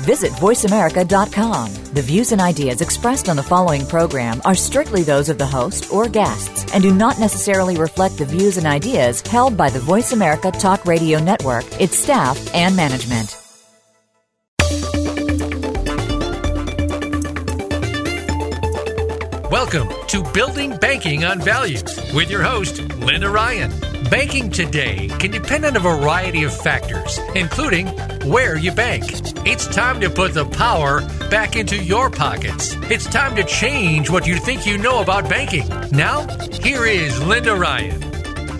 Visit VoiceAmerica.com. The views and ideas expressed on the following program are strictly those of the host or guests and do not necessarily reflect the views and ideas held by the Voice America Talk Radio Network, its staff, and management. Welcome to Building Banking on Values with your host, Linda Ryan. Banking today can depend on a variety of factors, including where you bank. It's time to put the power back into your pockets. It's time to change what you think you know about banking. Now, here is Linda Ryan.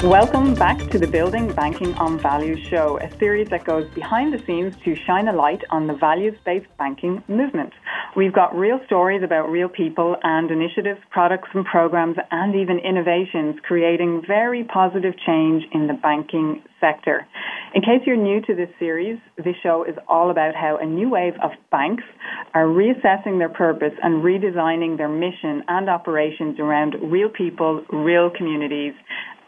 Welcome back to the Building Banking on Values show, a series that goes behind the scenes to shine a light on the values based banking movement. We've got real stories about real people and initiatives, products and programs, and even innovations creating very positive change in the banking sector. In case you're new to this series, this show is all about how a new wave of banks are reassessing their purpose and redesigning their mission and operations around real people, real communities,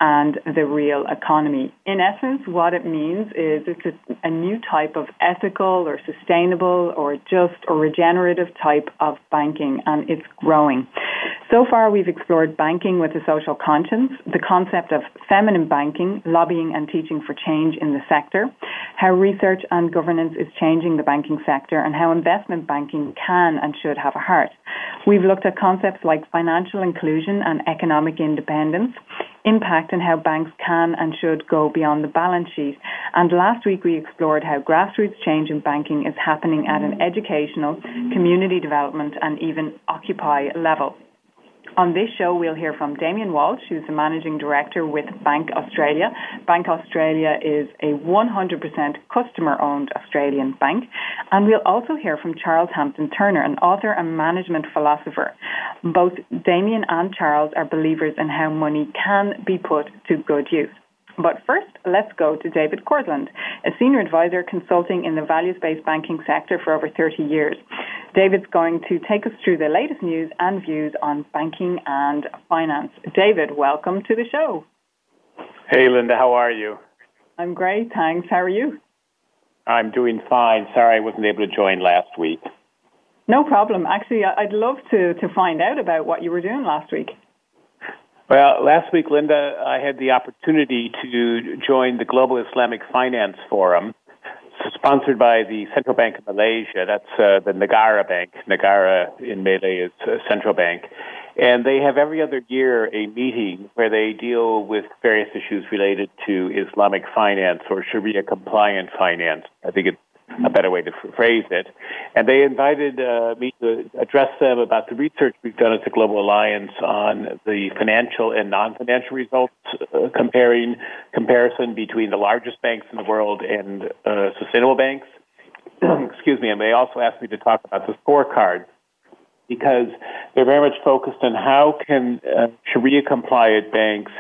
and the real economy. In essence, what it means is it's a, a, new type of ethical or sustainable or just or regenerative type of banking, and it's growing. So far, we've explored banking with a social conscience, the concept of feminine banking, lobbying and teaching for change in the sector, how research and governance is changing the banking sector, and how investment banking can and should have a heart. We've looked at concepts like financial inclusion and economic independence, impact and how banks can and should go beyond the balance sheet. And last week we explored how grassroots change in banking is happening at an educational, community development, and even Occupy level. On this show, we'll hear from Damien Walsh, who's the managing director with Bank Australia. Bank Australia is a 100% customer owned Australian bank. And we'll also hear from Charles Hampden-Turner, an author and management philosopher. Both Damien and Charles are believers in how money can be put to good use. But first, let's go to David Korslund, a senior advisor consulting in the values based banking sector for over 30 years. David's going to take us through the latest news and views on banking and finance. David, welcome to the show. Hey, Linda, how are you? I'm great, thanks. How are you? I'm doing fine. Sorry I wasn't able to join last week. No problem. Actually, I'd love to, to find out about what you were doing last week. Well, last week, Linda, I had the opportunity to join the Global Islamic Finance Forum, sponsored by the Central Bank of Malaysia. That's uh, the Negara Bank. Negara in Malay is a central bank. And they have every other year a meeting where they deal with various issues related to Islamic finance or Sharia compliant finance. I think it's a better way to phrase it. And they invited uh, me to address them about the research we've done at the Global Alliance on the financial and non-financial results, uh, comparing comparison between the largest banks in the world and uh, sustainable banks. Excuse me. And they also asked me to talk about the scorecards because they're very much focused on how can uh, Sharia compliant banks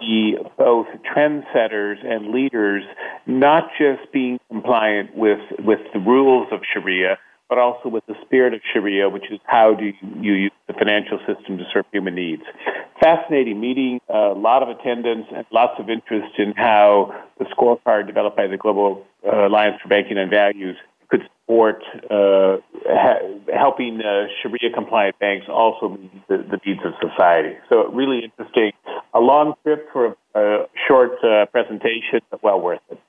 be both trendsetters and leaders, not just being compliant with, with the rules of Sharia, but also with the spirit of Sharia, which is how do you use the financial system to serve human needs. Fascinating meeting, a lot of attendance, and lots of interest in how the scorecard developed by the Global uh, Alliance for Banking and Values support uh, ha- helping uh, Sharia compliant banks also meet the, the, needs of society. So, really interesting. A long trip for a, short uh, presentation, but well worth it.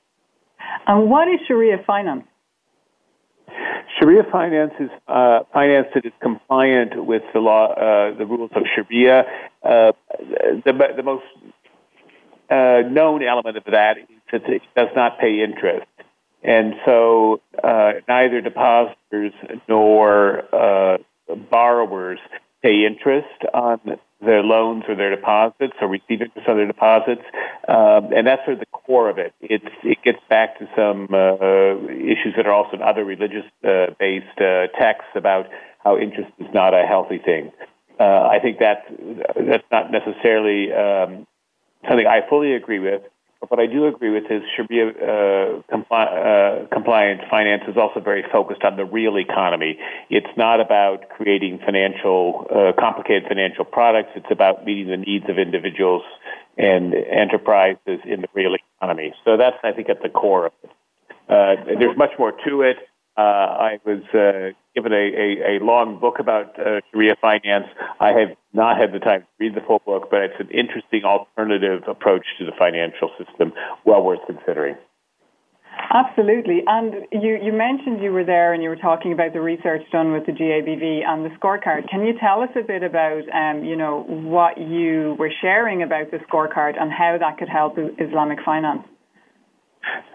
And what is Sharia finance? Sharia finance is uh, finance that is compliant with the law, uh, the rules of Sharia. Uh, the, the most known element of that is that it does not pay interest. And so uh, neither depositors nor uh, borrowers pay interest on their loans or their deposits or receive interest on their deposits. Um, and that's sort of the core of it. It's, it gets back to some uh, issues that are also in other religious uh, based uh, texts about how interest is not a healthy thing. Uh, I think that that's not necessarily um, something I fully agree with. But what I do agree with is Sharia uh, compli- uh, finance is also very focused on the real economy. It's not about creating financial, uh, complicated financial products. It's about meeting the needs of individuals and enterprises in the real economy. So that's, I think, at the core of it. Uh, there's much more to it. Uh, I was uh, given a, a, a, long book about uh, Sharia finance. I have not had the time to read the full book, but it's an interesting alternative approach to the financial system, well worth considering. Absolutely. And you, you mentioned you were there and you were talking about the research done with the GABV and the scorecard. Can you tell us a bit about, um, you know, what you were sharing about the scorecard and how that could help Islamic finance?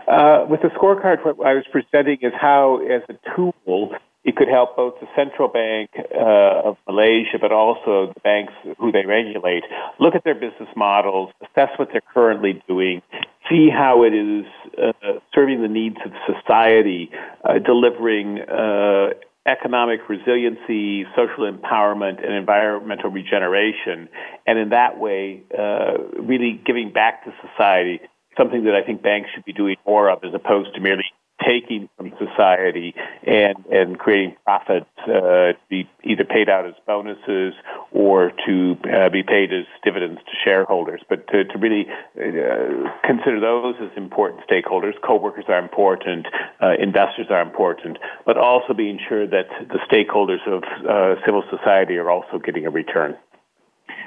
Uh, with the scorecard, what I was presenting is how, as a tool, it could help both the central bank uh, of Malaysia, but also the banks who they regulate, look at their business models, assess what they're currently doing, see how it is uh, serving the needs of society, uh, delivering uh, economic resiliency, social empowerment, and environmental regeneration, and in that way, uh, really giving back to society something that I think banks should be doing more of as opposed to merely taking from society and, and creating profits uh, to be either paid out as bonuses or to uh, be paid as dividends to shareholders. But to, to really uh, consider those as important stakeholders, co-workers are important, uh, investors are important, but also being sure that the stakeholders of uh, civil society are also getting a return.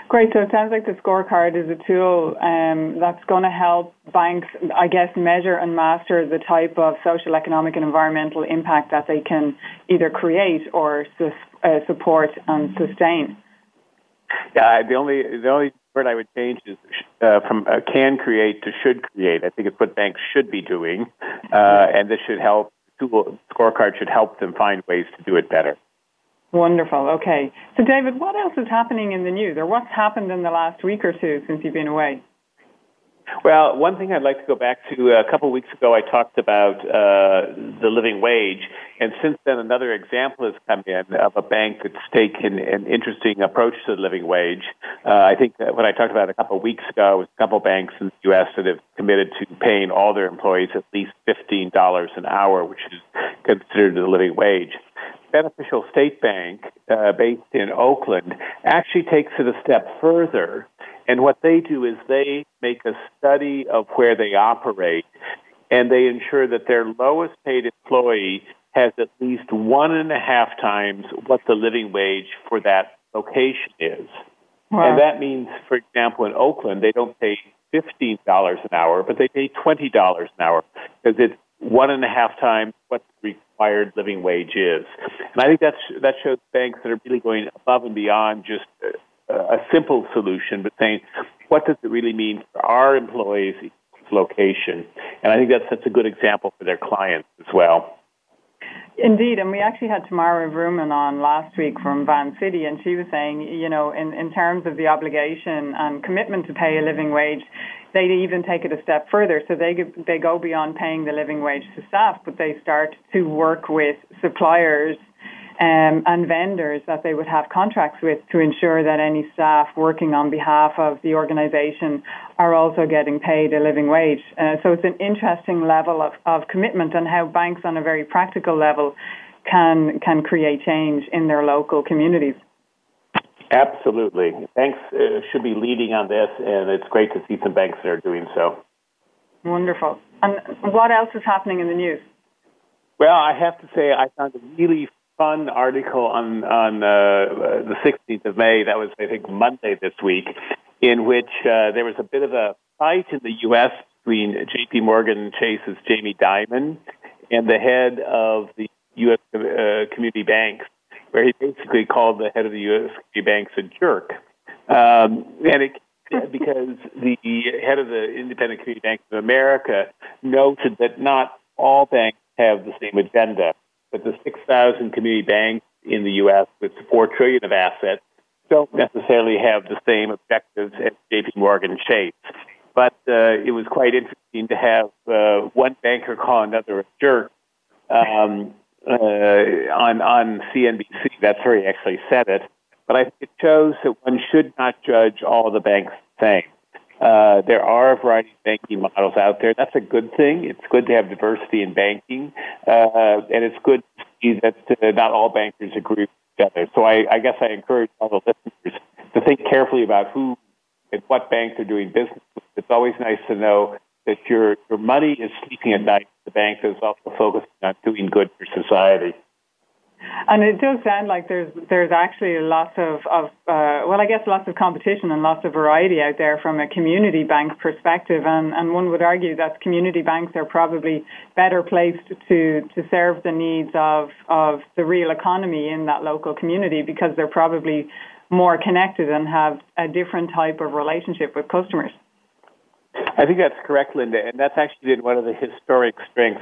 Great. So it sounds like the scorecard is a tool um, that's going to help banks, I guess, measure and master the type of social, economic, and environmental impact that they can either create or uh, support and sustain. Yeah, the only the only word I would change is uh, from uh, can create to should create. I think it's what banks should be doing, uh, and this should help. Tool scorecard should help them find ways to do it better. Wonderful. Okay. So, David, what else is happening in the news, or what's happened in the last week or two since you've been away? Well, one thing I'd like to go back to a couple of weeks ago, I talked about uh, the living wage, and since then, another example has come in of a bank that's taken an interesting approach to the living wage. Uh, I think that what I talked about a couple of weeks ago was a couple of banks in the U.S. that have committed to paying all their employees at least $15 an hour, which is considered the living wage. Beneficial State Bank, uh, based in Oakland, actually takes it a step further. And what they do is they make a study of where they operate and they ensure that their lowest paid employee has at least one and a half times what the living wage for that location is. Wow. And that means, for example, in Oakland, they don't pay $15 an hour, but they pay $20 an hour because it's one and a half times what the required living wage is. And I think that's, that shows banks that are really going above and beyond just a, a simple solution, but saying, what does it really mean for our employees' location? And I think that's, that's a good example for their clients as well. Indeed, and we actually had Tamara Vrooman on last week from Vancity, and she was saying, you know, in, in terms of the obligation and commitment to pay a living wage, they even take it a step further. So they they go beyond paying the living wage to staff, but they start to work with suppliers um, and vendors that they would have contracts with to ensure that any staff working on behalf of the organisation are also getting paid a living wage. Uh, so it's an interesting level of, of commitment and how banks on a very practical level can can create change in their local communities. Absolutely. Banks uh, should be leading on this, and it's great to see some banks that are doing so. Wonderful. And what else is happening in the news? Well, I have to say, I found a really fun article on on uh, the 16th of May. That was, I think, Monday this week, in which uh, there was a bit of a fight in the U.S. between J.P. Morgan Chase's Jamie Dimon and the head of the U.S. Uh, community banks, where he basically called the head of the U.S. community banks a jerk, um, and it because the head of the Independent Community Bank of America noted that not all banks have the same agenda but the 6,000 community banks in the U.S. with 4 trillion of assets don't necessarily have the same objectives as J.P. Morgan Chase. But uh, it was quite interesting to have uh, one banker call another a jerk um, uh, on on CNBC. That's where he actually said it. But I think it shows that one should not judge all the banks the same. Uh, there are a variety of banking models out there. That's a good thing. It's good to have diversity in banking, uh, and it's good to see that uh, not all bankers agree other. So I, I guess I encourage all the listeners to think carefully about who and what banks they're doing business with. It's always nice to know that your your money is sleeping at night. The bank is also focusing on doing good for society. And it does sound like there's there's actually lots of, of uh, well, I guess lots of competition and lots of variety out there from a community bank perspective. And, and one would argue that community banks are probably better placed to, to serve the needs of, of the real economy in that local community because they're probably more connected and have a different type of relationship with customers. I think that's correct, Linda, and that's actually been one of the historic strengths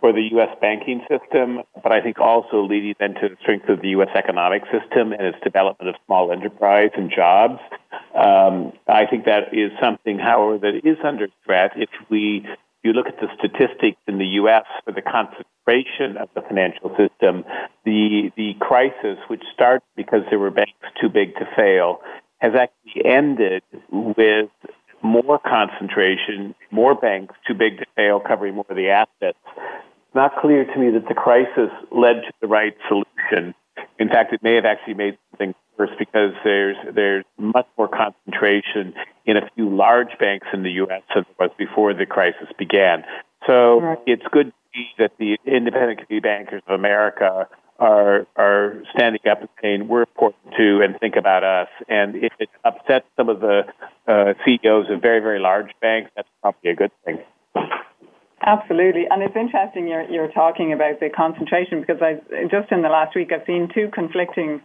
for the U.S. banking system, but I think also leading then to the strength of the U.S. economic system and its development of small enterprise and jobs. Um, I think that is something, however, that is under threat if we you look at the statistics in the U.S. for the concentration of the financial system, the the crisis, which started because there were banks too big to fail, has actually ended with more concentration, more banks too big to fail, covering more of the assets. It's not clear to me that the crisis led to the right solution. In fact, it may have actually made things worse because there's there's much more concentration in a few large banks in the U.S. than there was before the crisis began. So right. it's good to see that the independent community bankers of America are are standing up and saying we're important too and think about us. And if it upsets some of the uh, CEOs of very very large banks, that's probably a good thing. Absolutely, and it's interesting you're you're talking about the concentration because I just in the last week I've seen two conflicting.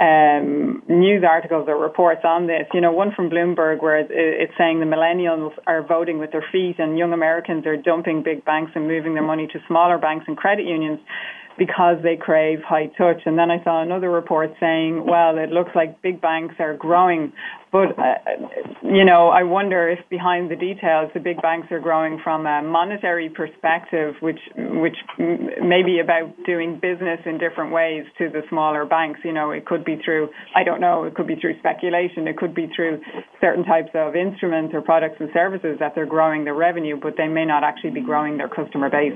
Um, news articles or reports on this. You know, one from Bloomberg where it's saying the millennials are voting with their feet and young Americans are dumping big banks and moving their money to smaller banks and credit unions because they crave high touch. And then I saw another report saying, well, it looks like big banks are growing. But, uh, you know, I wonder if behind the details, the big banks are growing from a monetary perspective, which, which may be about doing business in different ways to the smaller banks. You know, it could be through, I don't know, it could be through speculation. It could be through certain types of instruments or products and services that they're growing their revenue, but they may not actually be growing their customer base.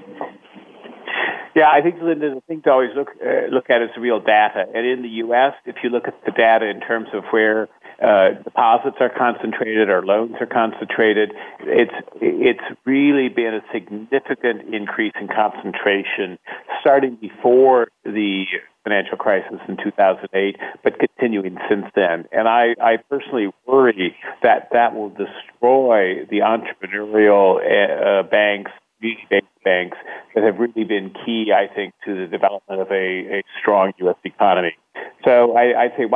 Yeah, I think Linda, the thing to always look uh, look at is real data. And in the U.S., if you look at the data in terms of where uh, deposits are concentrated or loans are concentrated, it's it's really been a significant increase in concentration starting before the financial crisis in 2008, but continuing since then. And I, I personally worry that that will destroy the entrepreneurial uh, banks community-based banks that have really been key, I think, to the development of a, a strong U.S. economy. So I, I'd say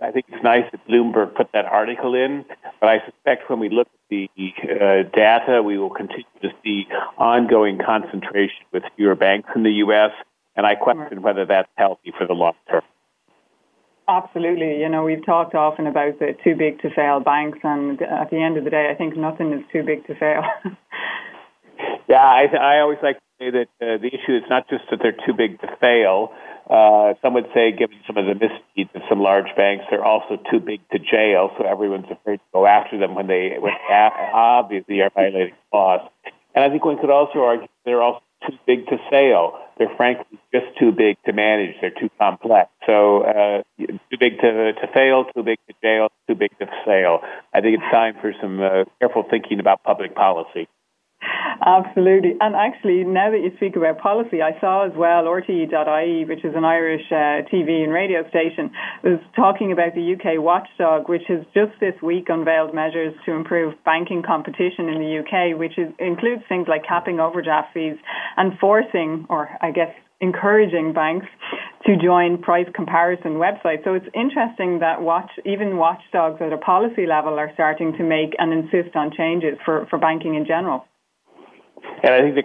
I think it's nice that Bloomberg put that article in, but I suspect when we look at the uh, data, we will continue to see ongoing concentration with fewer banks in the U.S., and I question whether that's healthy for the long term. Absolutely. You know, we've talked often about the too big to fail banks, and at the end of the day, I think nothing is too big to fail. Yeah, I, I always like to say that uh, the issue is not just that they're too big to fail. Uh, some would say, given some of the misdeeds of some large banks, they're also too big to jail, so everyone's afraid to go after them when they, when they obviously are violating laws. And I think one could also argue they're also too big to sail. They're frankly just too big to manage. They're too complex. So uh, too big to to fail, too big to jail, too big to sail. I think it's time for some uh, careful thinking about public policy. Absolutely. And actually, now that you speak about policy, I saw as well RTE.ie, which is an Irish uh, TV and radio station, was talking about the UK watchdog, which has just this week unveiled measures to improve banking competition in the UK, which is, includes things like capping overdraft fees and forcing, or I guess encouraging banks to join price comparison websites. So it's interesting that watch, even watchdogs at a policy level are starting to make and insist on changes for, for banking in general. And I think the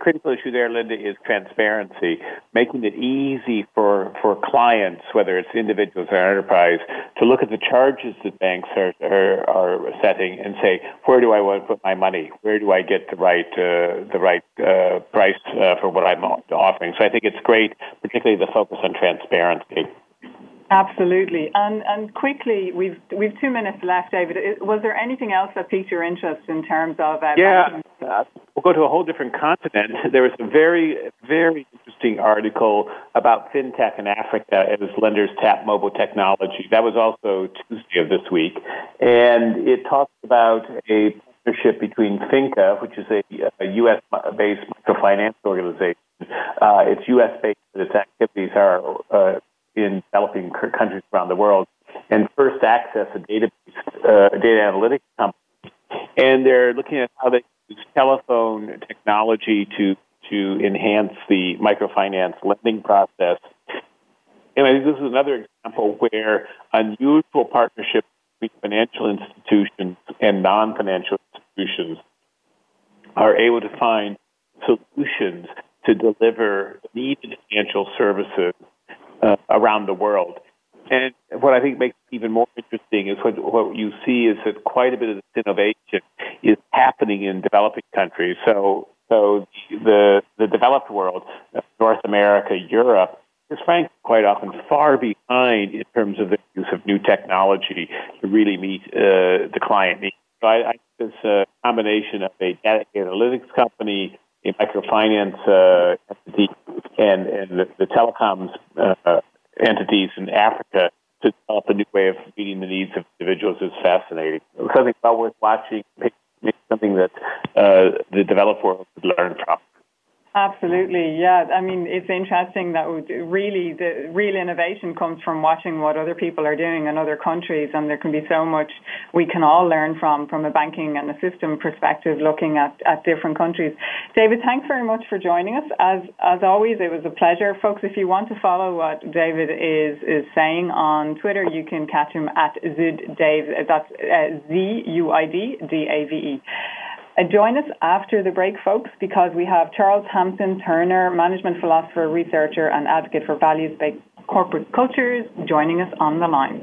critical issue there, Linda, is transparency, making it easy for, for clients, whether it's individuals or enterprise, to look at the charges that banks are, are, are setting and say, where do I want to put my money? Where do I get the right, uh, the right uh, price uh, for what I'm offering? So I think it's great, particularly the focus on transparency. Absolutely, and and quickly, we've we've two minutes left, David. Was there anything else that piqued your interest in terms of? Uh, yeah, uh, we'll go to a whole different continent. There was a very very interesting article about fintech in Africa as lenders tap mobile technology. That was also Tuesday of this week, and it talks about a partnership between Finca, which is a, a U.S. based microfinance organization. Uh, it's U.S. based, but its activities are uh, in developing countries around the world. And First Access, a database, uh, data analytics company, and they're looking at how they use telephone technology to to enhance the microfinance lending process. And I think this is another example where unusual partnerships between financial institutions and non-financial institutions are able to find solutions to deliver needed financial services uh, around the world. And what I think makes it even more interesting is what, what you see is that quite a bit of this innovation is happening in developing countries. So, so the the developed world, North America, Europe, is frankly quite often far behind in terms of the use of new technology to really meet uh, the client needs. So I, I think this uh, combination of a data analytics company, a microfinance uh, entity, and, and the, the telecoms uh, entities in Africa to develop a new way of meeting the needs of individuals is fascinating. Something well worth watching, something that uh, the developed world could learn from. Absolutely, yeah. I mean, it's interesting that really the real innovation comes from watching what other people are doing in other countries, and there can be so much we can all learn from from a banking and a system perspective, looking at, at different countries. David, thanks very much for joining us. As as always, it was a pleasure, folks. If you want to follow what David is is saying on Twitter, you can catch him at Zuid Dave. That's uh, Z U I D D A V E. Uh, join us after the break, folks, because we have Charles Hampden-Turner, management philosopher, researcher, and advocate for values based corporate cultures, joining us on the line.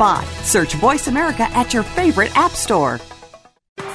spot. Search Voice America at your favorite app store.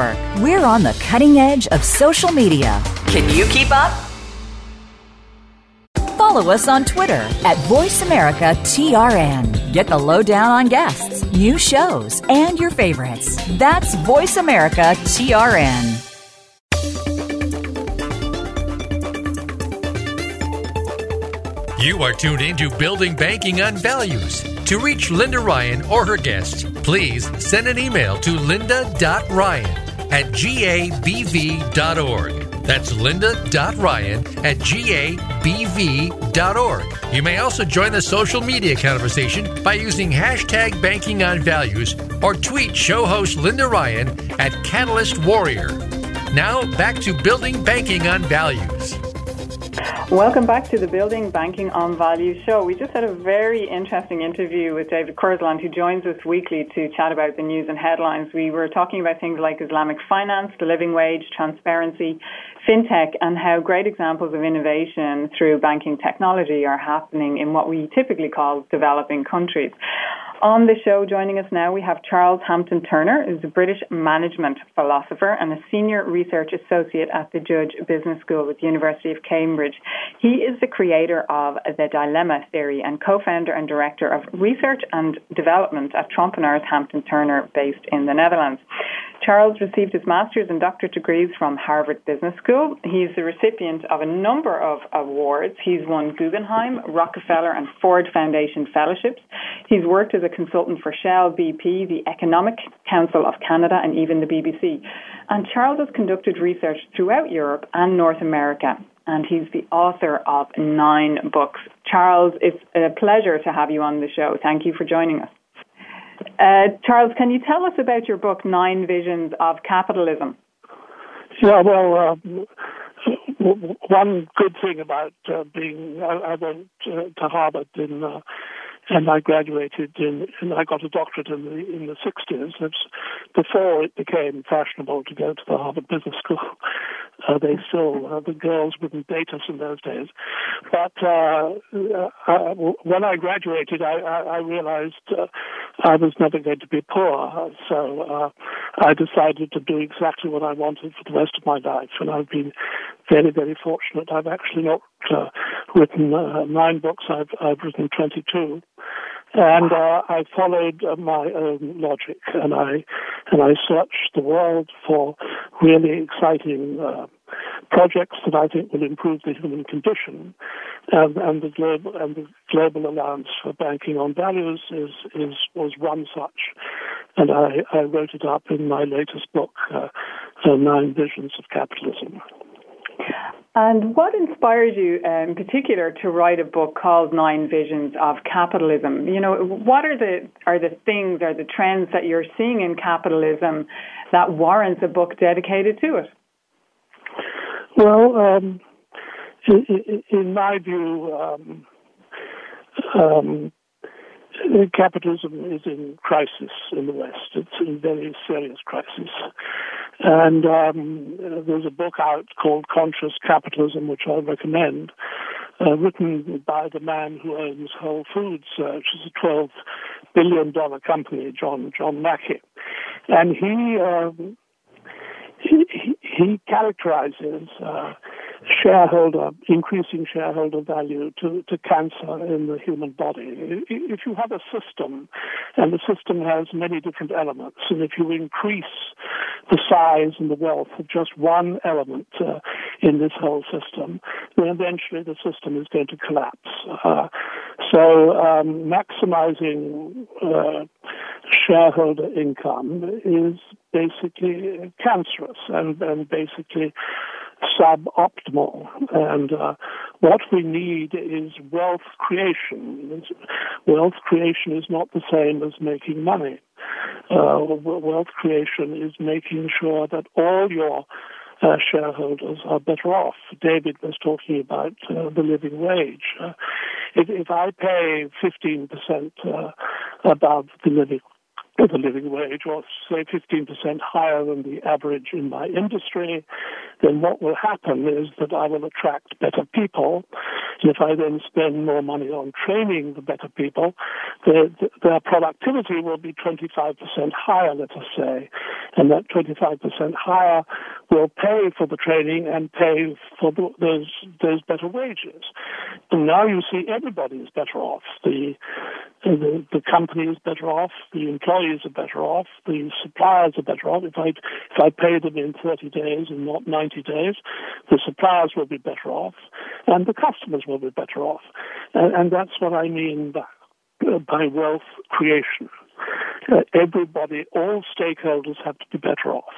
Network. We're on the cutting edge of social media. Can you keep up? Follow us on Twitter at VoiceAmericaTRN. Get the lowdown on guests, new shows, and your favorites. That's VoiceAmericaTRN. You are tuned in to Building Banking on Values. To reach Linda Ryan or her guests, please send an email to linda.ryan at gabv.org. That's linda.ryan at gabv.org. You may also join the social media conversation by using hashtag banking on values or tweet show host Linda Ryan at Catalyst Warrior. Now back to building banking on values. Welcome back to the Building Banking on Value show. We just had a very interesting interview with David Korslund, who joins us weekly to chat about the news and headlines. We were talking about things like Islamic finance, the living wage, transparency, fintech, and how great examples of innovation through banking technology are happening in what we typically call developing countries. On the show, joining us now, we have Charles Hampden-Turner, who's a British management philosopher and a senior research associate at the Judge Business School with the University of Cambridge. He is the creator of the Dilemma Theory and co-founder and director of research and development at Trompenaars Hampden-Turner, based in the Netherlands. Charles received his master's and doctorate degrees from Harvard Business School. He's the recipient of a number of awards. He's won Guggenheim, Rockefeller, and Ford Foundation fellowships. He's worked as a consultant for Shell, BP, the Economic Council of Canada, and even the BBC. And Charles has conducted research throughout Europe and North America. And he's the author of nine books. Charles, it's a pleasure to have you on the show. Thank you for joining us. Uh, Charles, can you tell us about your book, Nine Visions of Capitalism? Yeah, well, um, one good thing about uh, being, I, I went uh, to Harvard in uh, and I graduated in, and I got a doctorate in the in the 60s. It's before it became fashionable to go to the Harvard Business School. Uh, they still uh, the girls wouldn't date us in those days. But uh, uh, when I graduated, I, I, I realized uh, I was never going to be poor. So uh, I decided to do exactly what I wanted for the rest of my life, and I've been very, very fortunate. I've actually not uh, written uh, nine books. I've I've written twenty two, and uh, I followed uh, my own logic, and I and I searched the world for really exciting uh, projects that I think will improve the human condition, and, and the global and the global alliance for banking on values is is was one such, and I, I wrote it up in my latest book, uh, Nine Visions of Capitalism. And what inspired you, uh, in particular, to write a book called Nine Visions of Capitalism? You know, what are the are the things, are the trends that you're seeing in capitalism that warrants a book dedicated to it? Well, um, in, in, my view, um, um, capitalism is in crisis in the West. It's in very serious crisis. And um, there's a book out called Conscious Capitalism, which I recommend, uh, written by the man who owns Whole Foods, uh, which is a $12 billion company, John John Mackey. And he, um, he, he characterizes uh, shareholder, increasing shareholder value to, to cancer in the human body. If you have a system, and the system has many different elements, and if you increase the size and the wealth of just one element uh, in this whole system, then eventually the system is going to collapse. Uh, so um, maximizing uh, shareholder income is basically cancerous and, and basically suboptimal. And uh, what we need is wealth creation. Wealth creation is not the same as making money. Uh, wealth creation is making sure that all your uh, shareholders are better off. David was talking about uh, the living wage. Uh, if, if, I pay 15% uh, above the living the living wage, or say 15% higher than the average in my industry, then what will happen is that I will attract better people. And if I then spend more money on training the better people, their, their productivity will be 25% higher, let us say. And that 25% higher will pay for the training and pay for the, those, those better wages. And now you see everybody is better off. The, the, the company is better off, the are better off, the suppliers are better off. If I, if I pay them in 30 days and not 90 days, the suppliers will be better off and the customers will be better off. And, and that's what I mean by, by wealth creation. Uh, everybody, all stakeholders have to be better off.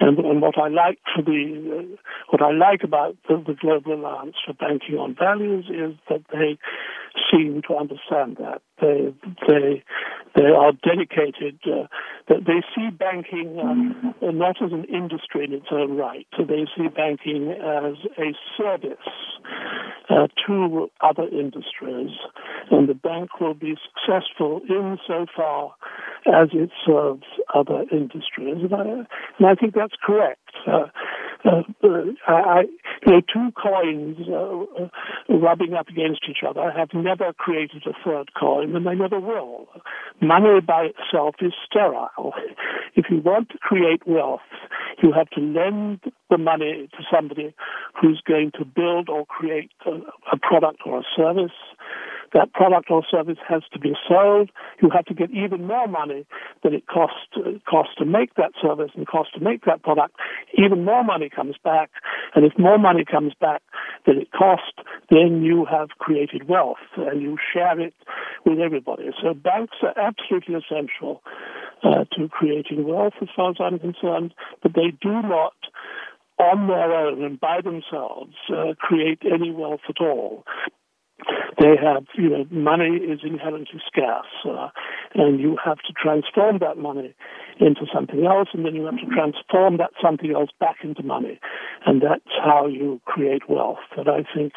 And, and what I like for the, uh, what I like about the, the Global Alliance for Banking on Values is that they seem to understand that. They they they are dedicated. Uh, they see banking uh, not as an industry in its own right. So they see banking as a service uh, to other industries, and the bank will be successful insofar as it serves other industries. And I, and I think that's correct. Uh, uh, I, you know, two coins uh, rubbing up against each other have never created a third coin, and they never will. money by itself is sterile. If you want to create wealth, you have to lend the money to somebody who's going to build or create a, a product or a service that product or service has to be sold. You have to get even more money than it costs to make that service and costs to make that product. Even more money comes back, and if more money comes back than it costs, then you have created wealth and you share it with everybody. So banks are absolutely essential uh, to creating wealth, as far as I'm concerned, but they do not on their own and by themselves uh, create any wealth at all they have, you know, money is inherently scarce, uh, and you have to transform that money into something else, and then you have to transform that something else back into money, and that's how you create wealth. And I think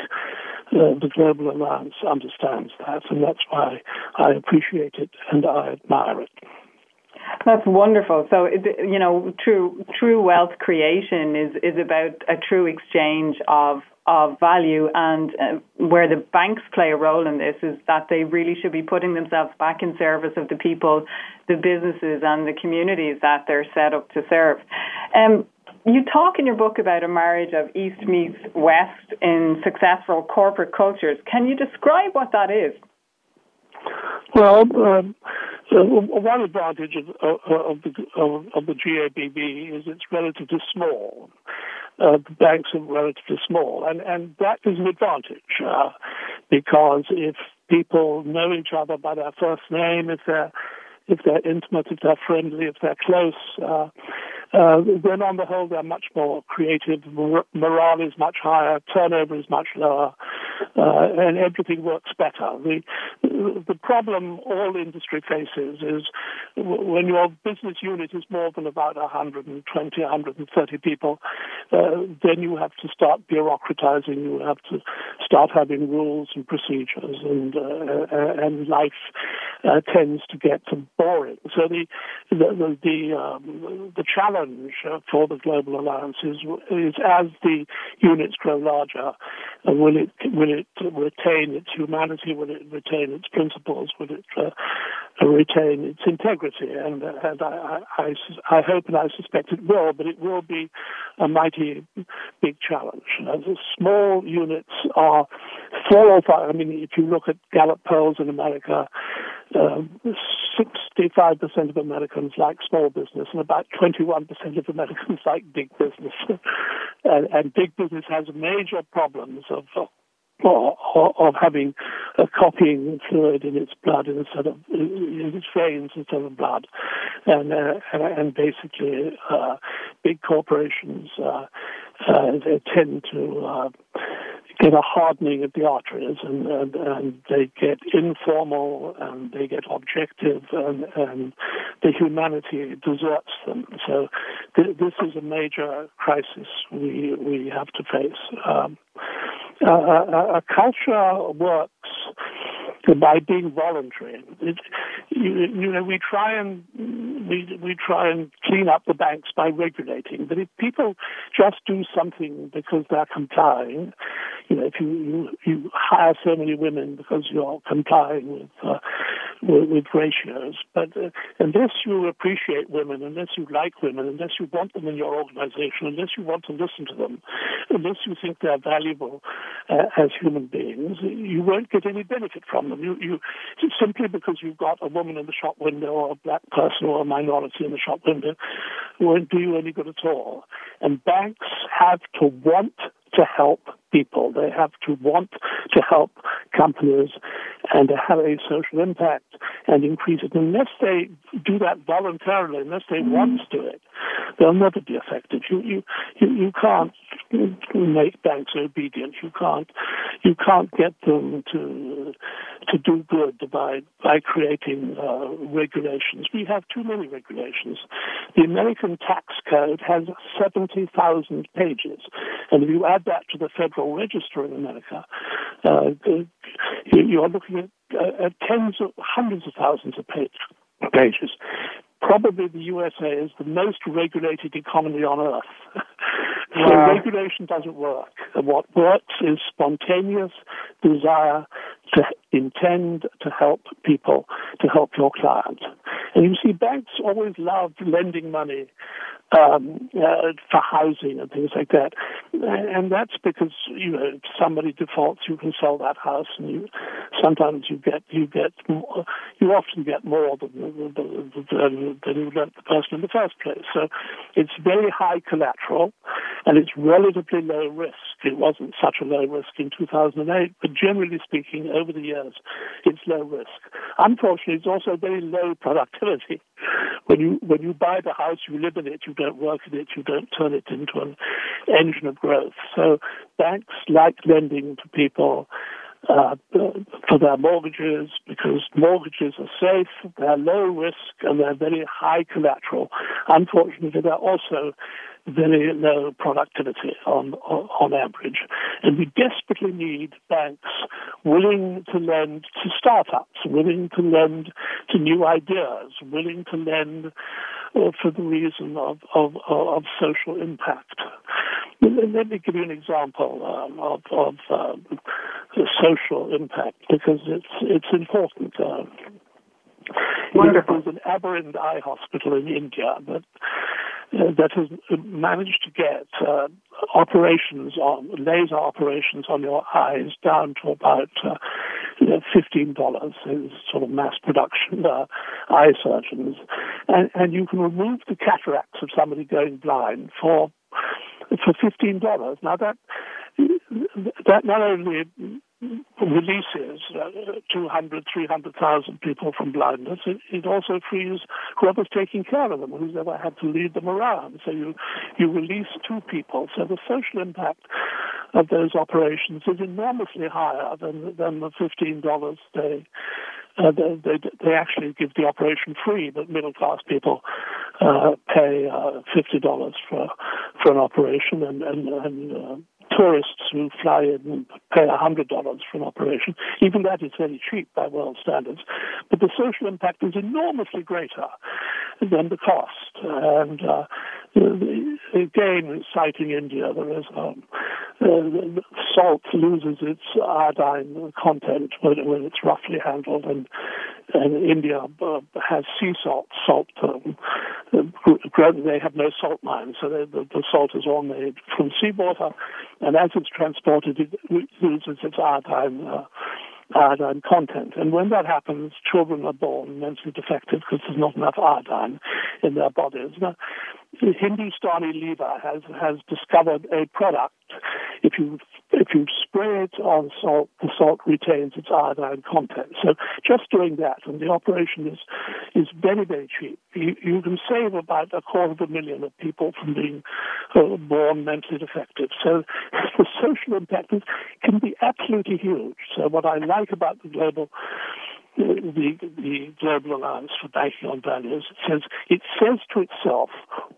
uh, the Global Alliance understands that, and that's why I appreciate it and I admire it. That's wonderful. So, you know, true true wealth creation is is about a true exchange of of value, and uh, where the banks play a role in this is that they really should be putting themselves back in service of the people, the businesses, and the communities that they're set up to serve. Um, you talk in your book about a marriage of East meets West in successful corporate cultures. Can you describe what that is? Well, um, one advantage of, of, the, of, of the GABV is it's relatively small. Uh, the banks are relatively small, and and that is an advantage uh, because if people know each other by their first name, if they're if they're intimate, if they're friendly, if they're close, uh, uh, then on the whole they're much more creative. Morale is much higher, turnover is much lower, uh, and everything works better. The the problem all industry faces is when your business unit is more than about 120, 130 people, uh, then you have to start bureaucratizing. You have to start having rules and procedures, and uh, and life uh, tends to get boring. So the the the, um, the challenge for the Global Alliance is, is as the units grow larger, uh, will it will it retain its humanity? Will it retain its principles? Will it uh, retain its integrity? And, uh, and I, I, I, hope and I suspect it will, but it will be a mighty big challenge. Uh, the small units are four or five. I mean, if you look at Gallup polls in America, um, 65% of Americans like small business and about 21% of Americans like big business. and, and, big business has major problems of, of having a copying fluid in its blood instead of in its veins instead of blood, and uh, and, basically uh, big corporations uh, uh tend to uh, get a hardening of the arteries and, and, and they get informal and they get objective and, and the humanity deserts them. So th- this is a major crisis we, we have to face. Um, a, a, a culture works by being voluntary. It, you, you, know, we try and we we try and clean up the banks by regulating, but if people just do something because they're complying, you know, if you you, you hire so many women because you're complying with uh, with, with, ratios, but uh, unless you appreciate women, unless you like women, unless you want them in your organization, unless you want to listen to them, unless you think they're valuable uh, as human beings, you won't get any benefit from them. You, you simply because you've got a woman in the shop window or a black person or a minority in the shop window won't do you any good at all. And banks have to want to help people. They have to want to help companies and to have a social impact and increase it. Unless they do that voluntarily, unless they mm-hmm. want to do it, they'll never be effective. You, you, you, you can't make banks obedient. You can't, you can't get them to, to do good by, by creating uh, regulations. We have too many regulations. The American tax code has 70,000 pages. And if you add that to the Federal Register in America, uh, you're looking at, uh, at tens of hundreds of thousands of page, pages. Probably the USA is the most regulated economy on earth. so regulation doesn't work. What works is spontaneous desire to intend to help people, to help your client. And you see, banks always love lending money um, uh, for housing and things like that. And that's because you know if somebody defaults, you can sell that house, and you sometimes you get you get more, you often get more than than, than you lent the person in the first place. So it's very high collateral, and it's relatively low risk. It wasn't such a low risk in 2008, but generally speaking, over the years, it's low risk. Unfortunately, it's also very low productivity. When you when you buy the house, you live in it, you don't work in it, you don't turn it into an engine of growth. So banks like lending to people uh, for their mortgages because mortgages are safe, they're low risk, and they're very high collateral. Unfortunately, they're also very low productivity on, on, on average. And we desperately need banks willing to lend to startups, willing to lend to new ideas, willing to lend uh, for the reason of, of, of social impact. Let me give you an example um, of, of uh, social impact because it's it's important. Uh, Wonderful. There's an Aravind Eye Hospital in India that uh, that has managed to get uh, operations on laser operations on your eyes down to about uh, fifteen dollars in sort of mass production uh, eye surgeons, and, and you can remove the cataracts of somebody going blind for for fifteen dollars. Now that that not only releases uh, 200, 300,000 people from blindness, it, it, also frees whoever's taking care of them, who's ever had to lead them around. So you, you release two people. So the social impact of those operations is enormously higher than, than the $15 they, uh, they, they, they, actually give the operation free, but middle class people uh, pay uh, $50 for, for an operation and, and, and uh, tourists who fly in and pay $100 for an operation. Even that is very cheap by world standards. But the social impact is enormously greater than the cost. And uh, again, citing India, there is um, uh, salt loses its iodine content when, when it's roughly handled, and, and India uh, has sea salt. Salt um, they have no salt mines, so they, the, the salt is all made from seawater, and as it's transported, it loses its iodine. Uh, iodine content. And when that happens, children are born mentally defective because there's not enough iodine in their bodies. Now, Hindustani Lever has, has discovered a product. If you if you spray it on salt, the salt retains its iodine content. So just doing that, and the operation is is very very cheap. You, you can save about a quarter of a million of people from being uh, born mentally defective. So the social impact can be absolutely huge. So what I like about the global the, the Global Alliance for Banking on Values. It says, it says to itself,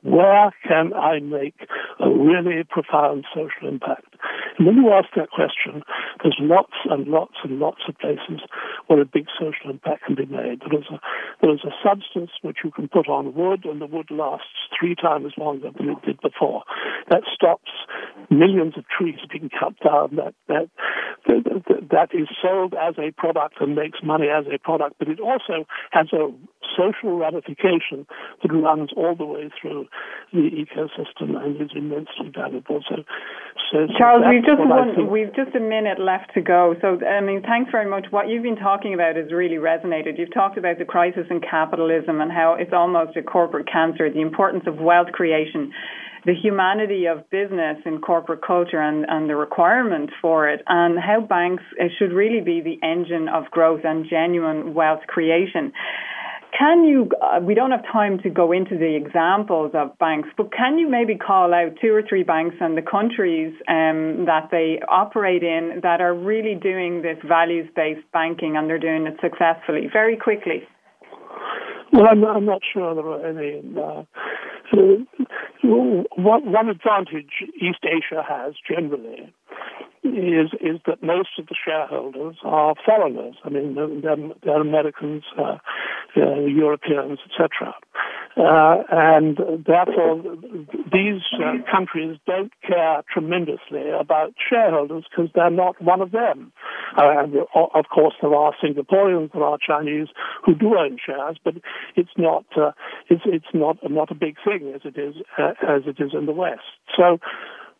where can I make a really profound social impact? And when you ask that question, there's lots and lots and lots of places where a big social impact can be made. There is a, there is a substance which you can put on wood, and the wood lasts three times longer than it did before. That stops millions of trees being cut down. That, that, that, is sold as a product and makes money as a product, but it also has a social ramification that runs all the way through the ecosystem and is immensely valuable. So, so Charles, we've just one, we've just a minute left to go. So, I mean, thanks very much. What you've been talking about has really resonated. You've talked about the crisis in capitalism and how it's almost a corporate cancer, the importance of wealth creation the humanity of business in corporate culture and, and the requirement for it, and how banks eh, should really be the engine of growth and genuine wealth creation. Can you, uh, we don't have time to go into the examples of banks, but can you maybe call out two or three banks and the countries um, that they operate in that are really doing this values based banking and they're doing it successfully? Very quickly. Well, I'm, I'm not sure there are any. Uh, one, advantage East Asia has generally is is that most of the shareholders are foreigners. I mean, they're, they're Americans, uh, uh, Europeans, etc. Uh, and therefore, these uh, countries don't care tremendously about shareholders because they're not one of them. Uh, and of course, there are Singaporeans, there are Chinese who do own shares, but it's not uh, it's it's not not a big thing as it is as it is in the West. So.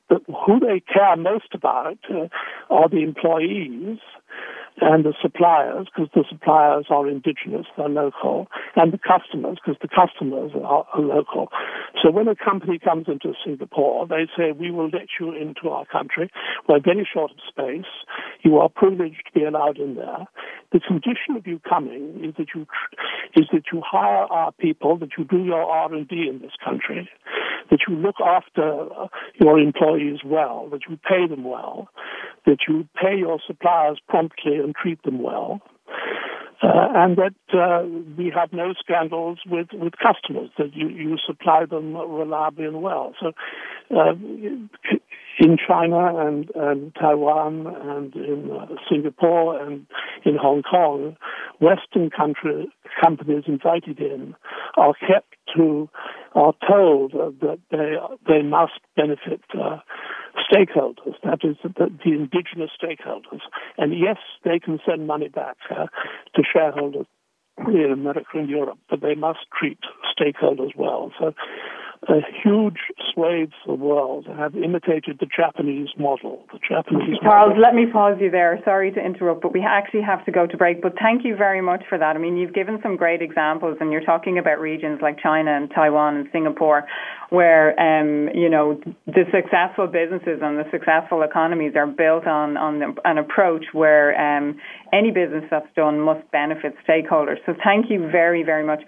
who they care most about uh, are the employees and the suppliers, because the suppliers are indigenous, they're local, and the customers, because the customers are, are, local. So when a company comes into Singapore, they say, we will let you into our country. We're very short of space. You are privileged to be allowed in there. The condition of you coming is that you, is that you hire our people, that you do your R&D in this country, that you look after your employees well, that you pay them well, that you pay your suppliers promptly and treat them well. Uh, and that uh, we have no scandals with, with customers, that you, you supply them reliably and well. So uh, in China and, and Taiwan and in uh, Singapore and in Hong Kong, Western country, companies invited in are kept to, are told that they, they must benefit uh, stakeholders, that is, the, the, indigenous stakeholders. And yes, they can send money back uh, to shareholders in America and Europe, but they must treat stakeholders well. So a huge swathes of the world have imitated the Japanese model. The Japanese Charles, model. let me pause you there. Sorry to interrupt, but we actually have to go to break. But thank you very much for that. I mean, you've given some great examples, and you're talking about regions like China and Taiwan and Singapore, where um, you know the successful businesses and the successful economies are built on on an approach where um, any business that's done must benefit stakeholders. So thank you very very much.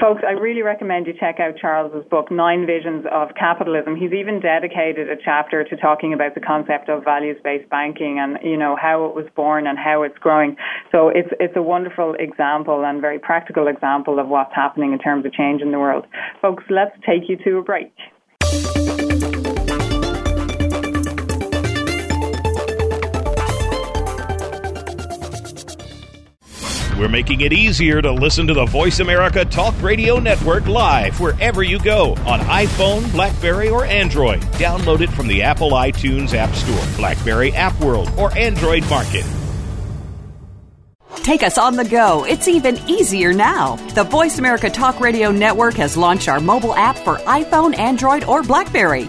Folks, I really recommend you check out Charles's book, Nine Visions of Capitalism. He's even dedicated a chapter to talking about the concept of values-based banking and, you know, how it was born and how it's growing. So it's, it's a wonderful example and very practical example of what's happening in terms of change in the world. Folks, let's take you to a break. We're making it easier to listen to the Voice America Talk Radio Network live wherever you go on iPhone, Blackberry, or Android. Download it from the Apple iTunes App Store, Blackberry App World, or Android Market. Take us on the go. It's even easier now. The Voice America Talk Radio Network has launched our mobile app for iPhone, Android, or Blackberry.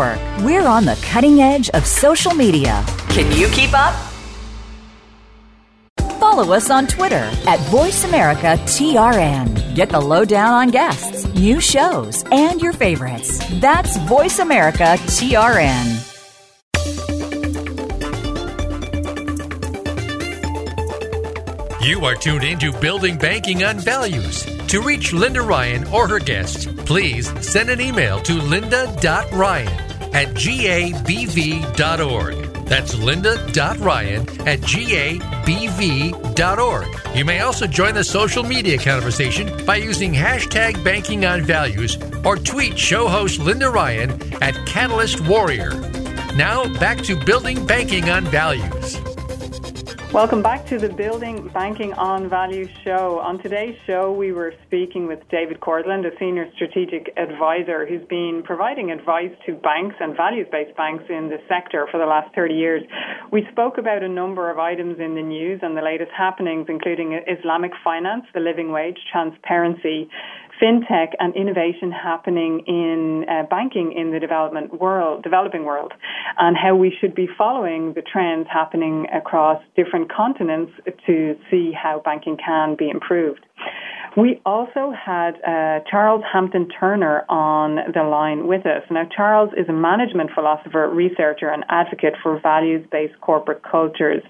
We're on the cutting edge of social media. Can you keep up? Follow us on Twitter at VoiceAmericaTRN. Get the lowdown on guests, new shows, and your favorites. That's VoiceAmericaTRN. You are tuned into Building Banking on Values. To reach Linda Ryan or her guests, please send an email to linda.ryan at gabv.org. That's linda.ryan at gabv.org. You may also join the social media conversation by using hashtag banking on values or tweet show host Linda Ryan at Catalyst Warrior. Now back to Building Banking on Values. Welcome back to the Building Banking on Value show. On today's show, we were speaking with David Korslund, a senior strategic advisor who's been providing advice to banks and values based banks in the sector for the last 30 years. We spoke about a number of items in the news and the latest happenings, including Islamic finance, the living wage, transparency, fintech and innovation happening in uh, banking in the development world, developing world, and how we should be following the trends happening across different continents to see how banking can be improved. We also had uh, Charles Hampden-Turner on the line with us. Now, Charles is a management philosopher, researcher, and advocate for values based corporate cultures.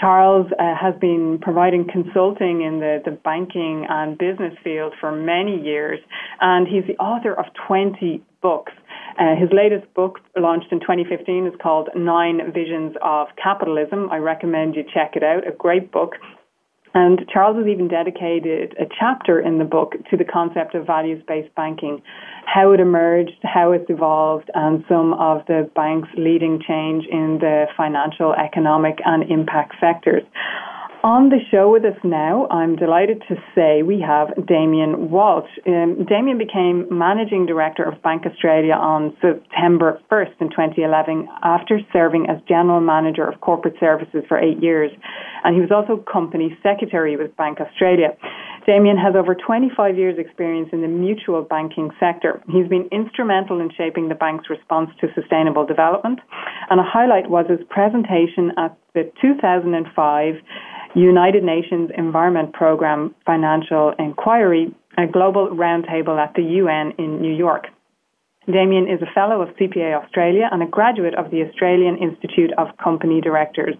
Charles uh, has been providing consulting in the, the banking and business field for many years, and he's the author of 20 books. Uh, his latest book, launched in 2015, is called Nine Visions of Capitalism. I recommend you check it out. A great book. And Charles has even dedicated a chapter in the book to the concept of values based banking, how it emerged, how it's evolved, and some of the bank's leading change in the financial, economic, and impact sectors. On the show with us now, I'm delighted to say we have Damien Walsh. Um, Damien became Managing Director of Bank Australia on September 1st in 2011 after serving as General Manager of Corporate Services for eight years. And he was also Company Secretary with Bank Australia. Damien has over 25 years' experience in the mutual banking sector. He's been instrumental in shaping the bank's response to sustainable development. And a highlight was his presentation at the 2005 United Nations Environment Programme Financial Inquiry, a global roundtable at the UN in New York. Damien is a fellow of CPA Australia and a graduate of the Australian Institute of Company Directors.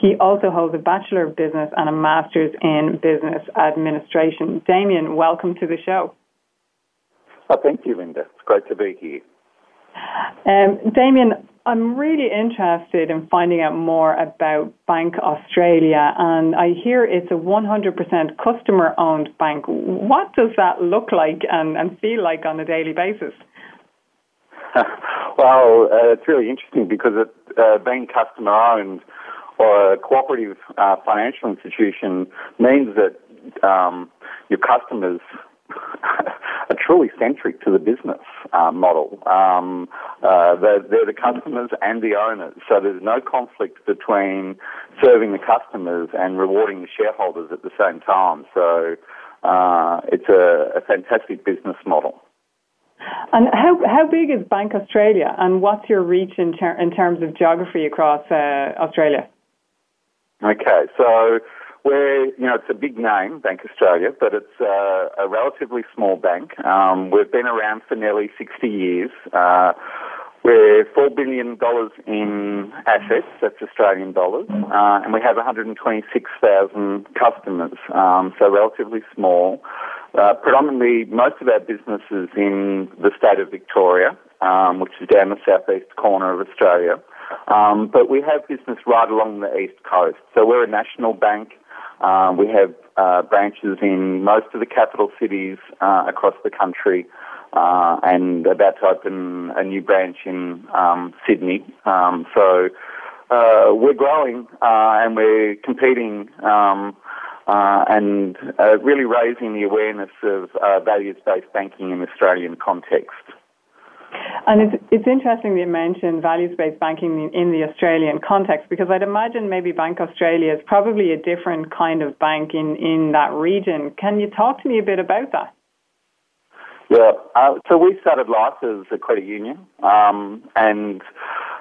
He also holds a Bachelor of Business and a Master's in Business Administration. Damien, welcome to the show. Oh, thank you, Linda. It's great to be here. Um, Damien, I'm really interested in finding out more about Bank Australia, and I hear it's a 100% customer owned bank. What does that look like and, and feel like on a daily basis? well, uh, it's really interesting because it, uh, being customer owned or a cooperative uh, financial institution means that um, your customers are truly centric to the business uh, model. Um, uh, they're, they're, the customers and the owners, so there's no conflict between serving the customers and rewarding the shareholders at the same time. So uh, it's a, a, fantastic business model. And how how big is Bank Australia, and what's your reach in, ter- in terms of geography across uh, Australia? Okay, so we're, you know, it's a big name, Bank Australia, but it's uh, a relatively small bank. Um, we've been around for nearly 60 years. Uh, we're $4 billion in assets, that's Australian dollars, uh, and we have 126,000 customers, um, so relatively small. Uh, predominantly, most of our business is in the state of Victoria, um, which is down the southeast corner of Australia. Um, but we have business right along the east coast. So we're a national bank. Um, we have uh, branches in most of the capital cities uh, across the country, uh, and about to open a new branch in um, Sydney. Um, so we're growing and we're competing um, uh, and really raising the awareness of values-based banking in the Australian context. And it's, it's interesting that you mentioned values-based banking in the Australian context because I'd imagine maybe Bank Australia is probably a different kind of bank in, in that region. Can you talk to me a bit about that? Yeah, uh, so we started life as a credit union, um, and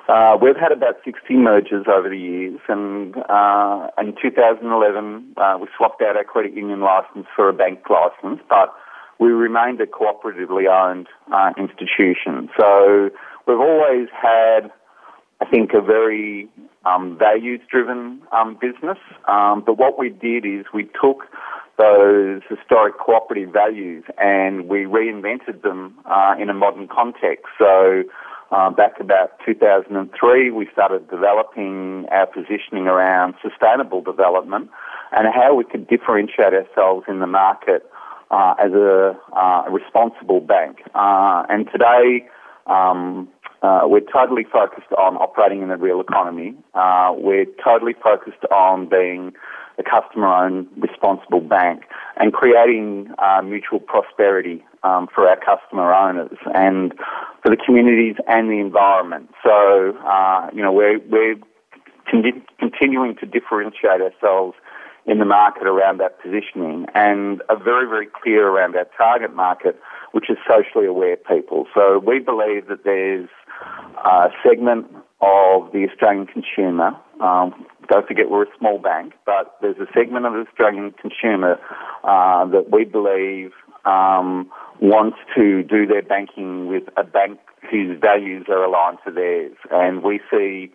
uh, we've had about 60 mergers over the years. And uh, in 2011, uh, we swapped out our credit union license for a bank license, but we remained a cooperatively owned uh, institution. So we've always had, I think, a very um, values-driven um, business. Um, but what we did is we took those historic cooperative values and we reinvented them uh, in a modern context. So uh, back about 2003, we started developing our positioning around sustainable development and how we could differentiate ourselves in the market uh, as a uh, responsible bank. Uh, and today, um, uh, we're totally focused on operating in the real economy. Uh, we're totally focused on being a customer-owned, responsible bank and creating uh, mutual prosperity um, for our customer owners and for the communities and the environment. So, you know, we're, we're con- continuing to differentiate ourselves in the market around that positioning and are very, very clear around our target market, which is socially aware people. So we believe that there's a segment of the Australian consumer. Um, don't forget we're a small bank, but there's a segment of the Australian consumer uh, that we believe um, wants to do their banking with a bank whose values are aligned to theirs. And we see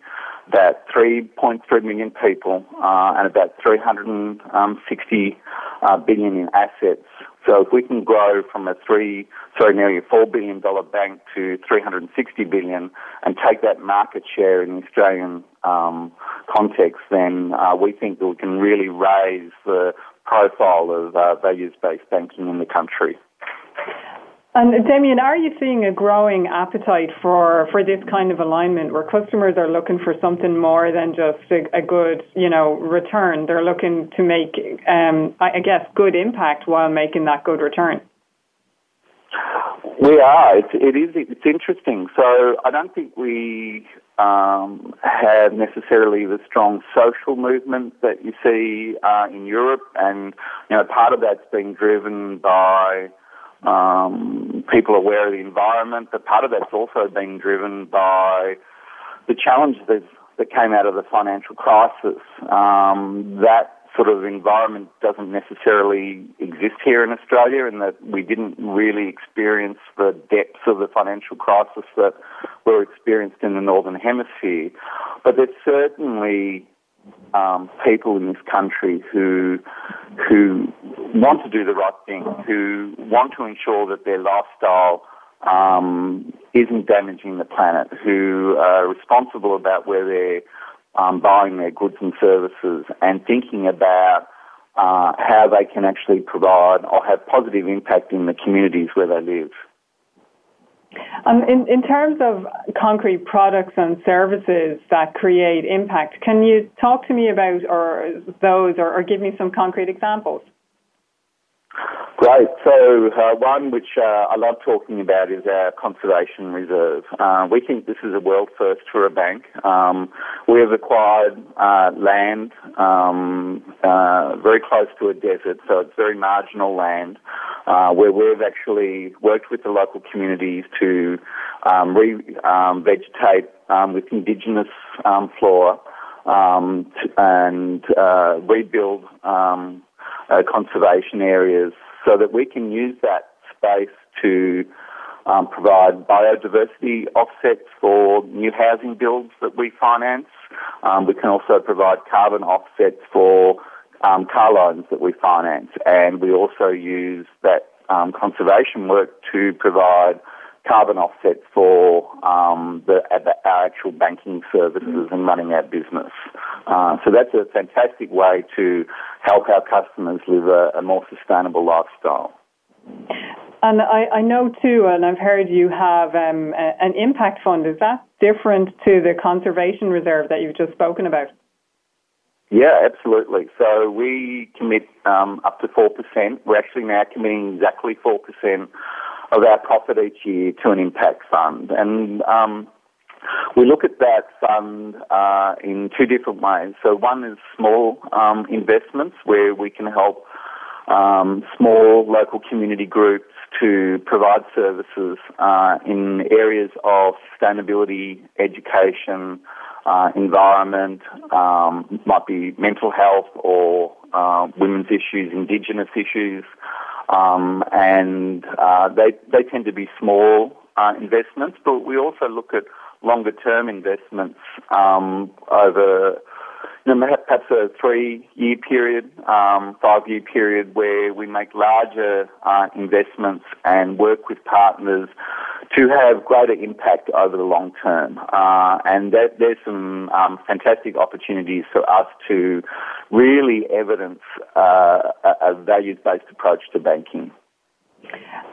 that 3.3 million people uh, and about 360 uh, billion in assets. So if we can grow from a three, sorry, nearly a four billion dollar bank to 360 billion, and take that market share in the Australian um, context, then uh, we think that we can really raise the profile of uh, values-based banking in the country. And Damien, are you seeing a growing appetite for, for this kind of alignment where customers are looking for something more than just a, a good, you know, return? They're looking to make, um, I guess, good impact while making that good return. We are. It's, it is. It's interesting. So I don't think we um, have necessarily the strong social movement that you see uh, in Europe, and you know, part of that's being driven by um, people aware of the environment, but part of that's also being driven by the challenges that came out of the financial crisis. Um, that sort of environment doesn't necessarily exist here in Australia, and that we didn't really experience the depths of the financial crisis that were experienced in the Northern Hemisphere. But there's certainly um, people in this country who who want to do the right thing, who want to ensure that their lifestyle um, isn't damaging the planet, who are responsible about where they're um, buying their goods and services, and thinking about uh, how they can actually provide or have positive impact in the communities where they live. Um, in, in terms of concrete products and services that create impact, can you talk to me about or those or, or give me some concrete examples? Great. So uh, one which uh, I love talking about is our conservation reserve. Uh, we think this is a world first for a bank. Um, we have acquired uh, land um, uh, very close to a desert, so it's very marginal land, uh, where we've actually worked with the local communities to um, re-vegetate um, um, with indigenous um, flora and rebuild uh, conservation areas so that we can use that space to um, provide biodiversity offsets for new housing builds that we finance. Um, we can also provide carbon offsets for um, car loans that we finance, and we also use that um, conservation work to provide carbon offsets for um, the, our actual banking services and running our business. Uh, so that's a fantastic way to help our customers live a, a more sustainable lifestyle. And I, I, know too, and I've heard you have um, a, an impact fund. Is that different to the conservation reserve that you've just spoken about? Yeah, absolutely. So we commit um, up to 4%. We're actually now committing exactly 4% of our profit each year to an impact fund. And um, we look at that fund uh, in two different ways. So one is small um, investments where we can help um, small local community groups to provide services uh, in areas of sustainability, education, uh, environment, um, might be mental health or uh, women's issues, indigenous issues, um, and uh, they they tend to be small uh, investments, but we also look at longer term investments um, over you know, perhaps a three year period, um, five year period where we make larger uh, investments and work with partners to have greater impact over the long term. Uh, and that, there's some um, fantastic opportunities for us to really evidence uh, a, a values based approach to banking.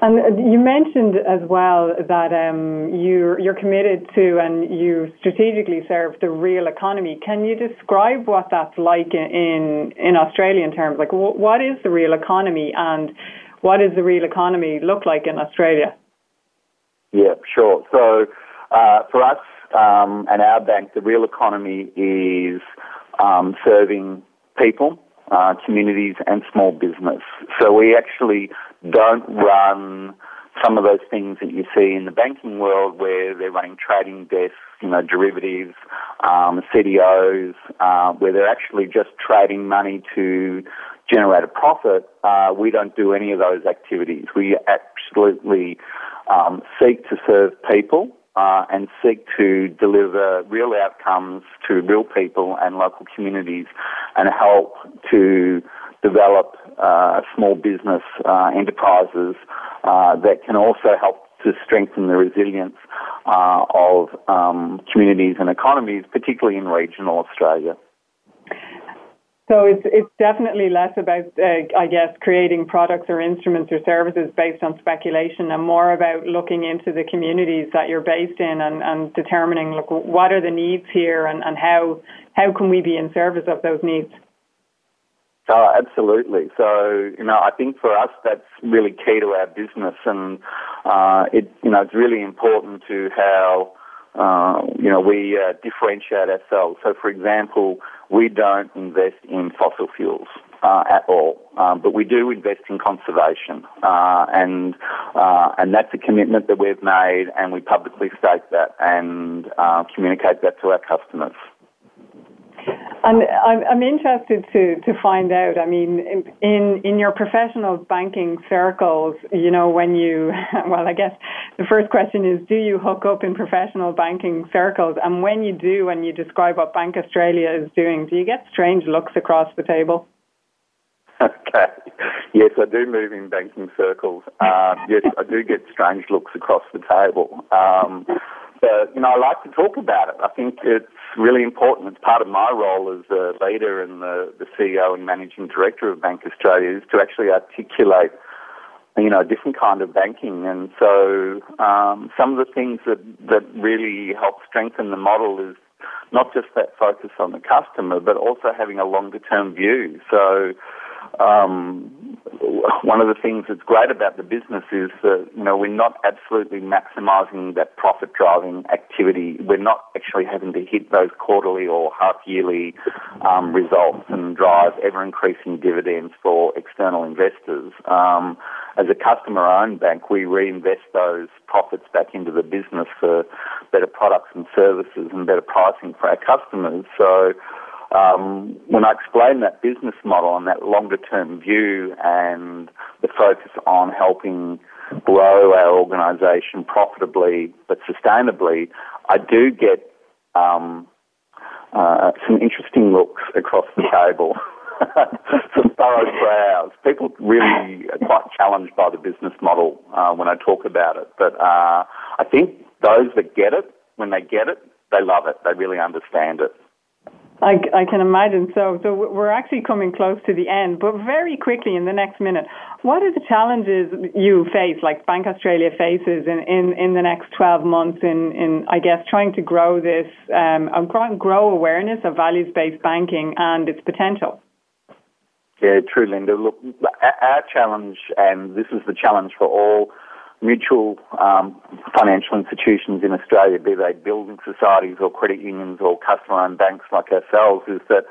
And you mentioned as well that um, you're, you're committed to and you strategically serve the real economy. Can you describe what that's like in in Australian terms? Like, what is the real economy, and what does the real economy look like in Australia? Yeah, sure. So uh, for us um, and our bank, the real economy is um, serving people uh, communities and small business. So we actually don't run some of those things that you see in the banking world where they're running trading desks, you know, derivatives, um, CDOs, uh, where they're actually just trading money to generate a profit, uh, we don't do any of those activities. We absolutely um, seek to serve people uh, and seek to deliver real outcomes to real people and local communities and help to develop uh, small business uh, enterprises uh, that can also help to strengthen the resilience uh, of um, communities and economies, particularly in regional Australia. So it's it's definitely less about, uh, I guess, creating products or instruments or services based on speculation, and more about looking into the communities that you're based in and, and determining, look, what are the needs here, and, and how how can we be in service of those needs. Oh, absolutely. So, you know, I think for us that's really key to our business, and uh, it, you know, it's really important to how, uh, you know, we uh, differentiate ourselves. So, for example, we don't invest in fossil fuels. Uh, at all, um, but we do invest in conservation, uh, and uh, and that's a commitment that we've made, and we publicly state that and uh, communicate that to our customers. And I'm, I'm interested to, to find out. I mean, in in your professional banking circles, you know, when you, well, I guess the first question is, do you hook up in professional banking circles? And when you do, and you describe what Bank Australia is doing, do you get strange looks across the table? Okay. Yes, I do move in banking circles. Um, yes, I do get strange looks across the table. Um, but, you know, I like to talk about it. I think it's really important. It's part of my role as a leader and the, the CEO and managing director of Bank Australia is to actually articulate, you know, a different kind of banking. And so um, some of the things that, that really help strengthen the model is not just that focus on the customer, but also having a longer term view. So, um, one of the things that's great about the business is that you know we're not absolutely maximising that profit driving activity. We're not actually having to hit those quarterly or half yearly um, results and drive ever increasing dividends for external investors. Um, as a customer owned bank, we reinvest those profits back into the business for better products and services and better pricing for our customers. So um, when I explain that business model and that longer term view and the focus on helping grow our organisation profitably but sustainably, I do get um, uh, some interesting looks across the table. some furrowed brows. People really are quite challenged by the business model uh, when I talk about it. But uh, I think those that get it, when they get it, they love it. They really understand it. I, I can imagine so. So we're actually coming close to the end, but very quickly in the next minute, what are the challenges you face, like Bank Australia faces in, in, in the next 12 months in, in, I guess, trying to grow this, um, grow awareness of values-based banking and its potential? Yeah, true, Linda. Look, our challenge, and this is the challenge for all mutual um, financial institutions in Australia, be they building societies or credit unions or customer-owned banks like ourselves, is that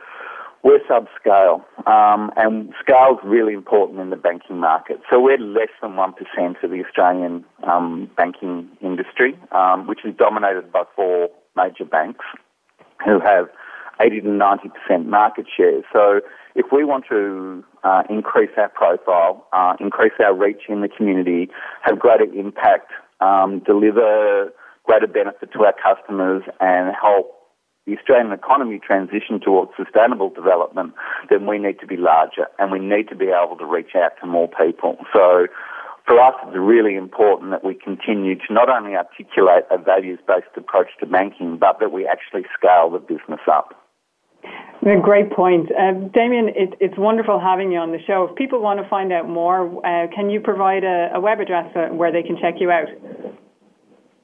we're subscale, um, and scale is really important in the banking market. So we're less than 1% of the Australian um, banking industry, um, which is dominated by four major banks who have 80 to 90% market share. So if we want to uh, increase our profile, uh, increase our reach in the community, have greater impact, um, deliver greater benefit to our customers, and help the Australian economy transition towards sustainable development, then we need to be larger and we need to be able to reach out to more people. So for us, it's really important that we continue to not only articulate a values-based approach to banking, but that we actually scale the business up. Great point. Uh, Damien, it, it's wonderful having you on the show. If people want to find out more, uh, can you provide a, a web address uh, where they can check you out?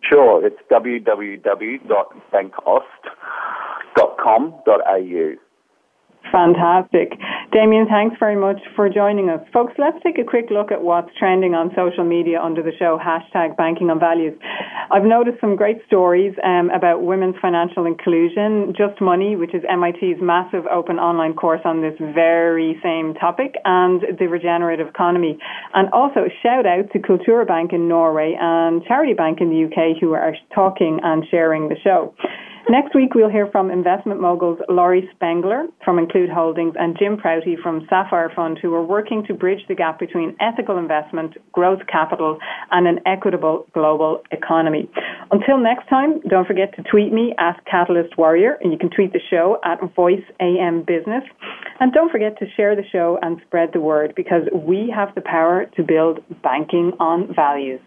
Sure, it's www.bankaust.com.au. Fantastic. Damien, thanks very much for joining us. Folks, let's take a quick look at what's trending on social media under the show hashtag banking on values. I've noticed some great stories um, about women's financial inclusion, Just Money, which is MIT's massive open online course on this very same topic, and the regenerative economy. And also shout out to Cultura Bank in Norway and Charity Bank in the UK who are talking and sharing the show. Next week, we'll hear from investment moguls Laurie Spengler from Enclude Holdings and Jim Prouty from Sapphire Fund, who are working to bridge the gap between ethical investment, growth capital, and an equitable global economy. Until next time, don't forget to tweet me at Catalyst Warrior, and you can tweet the show at Voice AM Business. And don't forget to share the show and spread the word because we have the power to build banking on values.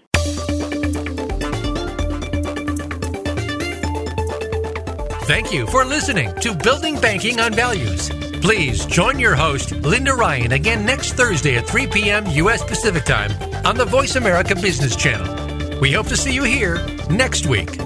Thank you for listening to Building Banking on Values. Please join your host, Linda Ryan, again next Thursday at 3 p.m. U.S. Pacific Time on the Voice America Business Channel. We hope to see you here next week.